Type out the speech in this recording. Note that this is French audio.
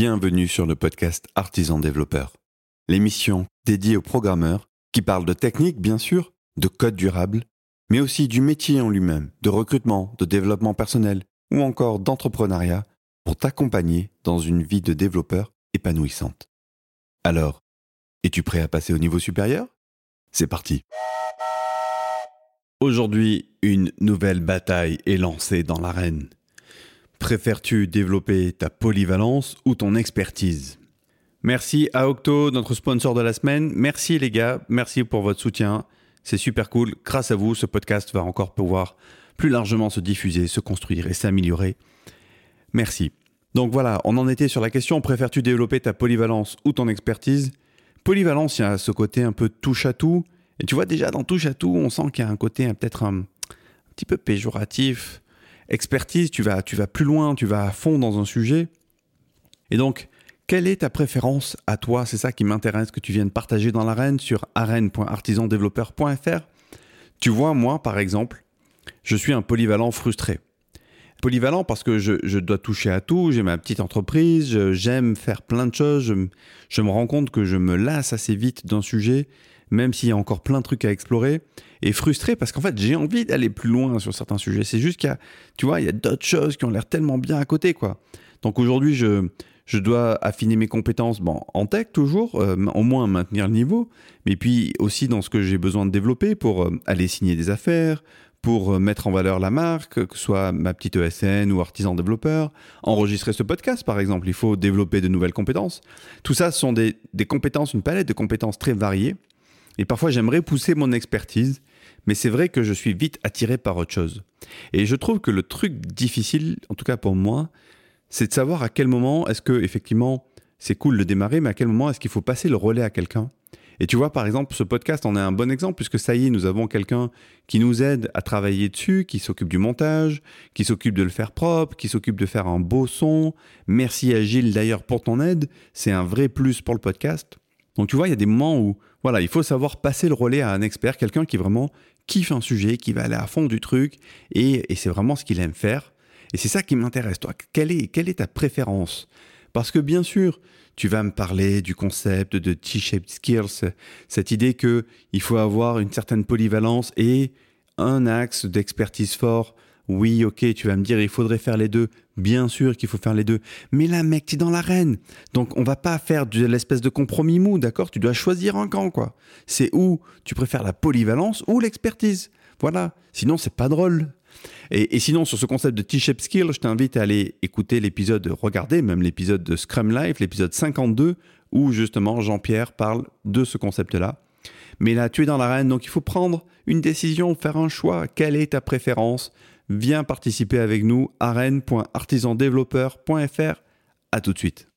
Bienvenue sur le podcast Artisan Développeur, l'émission dédiée aux programmeurs qui parlent de technique, bien sûr, de code durable, mais aussi du métier en lui-même, de recrutement, de développement personnel ou encore d'entrepreneuriat pour t'accompagner dans une vie de développeur épanouissante. Alors, es-tu prêt à passer au niveau supérieur? C'est parti Aujourd'hui, une nouvelle bataille est lancée dans l'arène. Préfères-tu développer ta polyvalence ou ton expertise? Merci à Octo, notre sponsor de la semaine. Merci les gars, merci pour votre soutien. C'est super cool. Grâce à vous, ce podcast va encore pouvoir plus largement se diffuser, se construire et s'améliorer. Merci. Donc voilà, on en était sur la question, préfères-tu développer ta polyvalence ou ton expertise? Polyvalence, il y a ce côté un peu touche à tout. Et tu vois déjà dans touche à tout, on sent qu'il y a un côté peut-être un, petit peu péjoratif. Expertise, tu vas, tu vas plus loin, tu vas à fond dans un sujet. Et donc, quelle est ta préférence à toi? C'est ça qui m'intéresse que tu viennes partager dans l'arène sur arène.artisandéveloppeur.fr. Tu vois, moi, par exemple, je suis un polyvalent frustré. Polyvalent parce que je, dois toucher à tout, j'ai ma petite entreprise, j'aime faire plein de choses, je, je, me rends compte que je me lasse assez vite d'un sujet même s'il y a encore plein de trucs à explorer, et frustré parce qu'en fait j'ai envie d'aller plus loin sur certains sujets. C'est juste qu'il y a, tu vois, il y a d'autres choses qui ont l'air tellement bien à côté, quoi. Donc aujourd'hui, je, je dois affiner mes compétences bon, en tech toujours, euh, au moins maintenir le niveau, mais puis aussi dans ce que j'ai besoin de développer pour euh, aller signer des affaires, pour euh, mettre en valeur la marque, que ce soit ma petite ESN ou artisan développeur, enregistrer ce podcast par exemple, il faut développer de nouvelles compétences. Tout ça ce sont des, des compétences, une palette de compétences très variées et parfois, j'aimerais pousser mon expertise, mais c'est vrai que je suis vite attiré par autre chose. Et je trouve que le truc difficile, en tout cas pour moi, c'est de savoir à quel moment est-ce que, effectivement, c'est cool de démarrer, mais à quel moment est-ce qu'il faut passer le relais à quelqu'un et tu vois, par exemple, ce podcast en est un bon exemple, puisque ça y est, nous avons quelqu'un qui nous aide à travailler dessus, qui s'occupe du montage, qui s'occupe de le faire propre, qui s'occupe de faire un beau son. Merci à Gilles d'ailleurs pour ton aide, c'est un vrai plus pour le podcast. Donc tu vois, il y a des moments où voilà, il faut savoir passer le relais à un expert, quelqu'un qui vraiment kiffe un sujet, qui va aller à fond du truc, et, c'est vraiment ce qu'il aime faire. Et c'est ça qui m'intéresse, toi. Quelle est, quelle est ta préférence? Parce que bien sûr, tu vas me parler du concept de T-shaped skills, cette idée que il faut avoir une certaine polyvalence et un axe d'expertise fort oui, ok, tu vas me dire, il faudrait faire les deux. Bien sûr qu'il faut faire les deux. Mais là, mec, tu es dans l'arène. Donc, on va pas faire de l'espèce de compromis mou, d'accord? Tu dois choisir un camp, quoi. C'est où tu préfères la polyvalence ou l'expertise. Voilà. Sinon, c'est pas drôle. Et, sinon, sur ce concept de T-shape skill, je t'invite à aller écouter l'épisode, regarder même l'épisode de Scrum Life, l'épisode 52, où justement Jean-Pierre parle de ce concept-là. Mais là, tu es dans l'arène, donc il faut prendre une décision, faire un choix. Quelle est ta préférence? Viens participer avec nous, arène.artisandéveloppeur.fr. À tout de suite.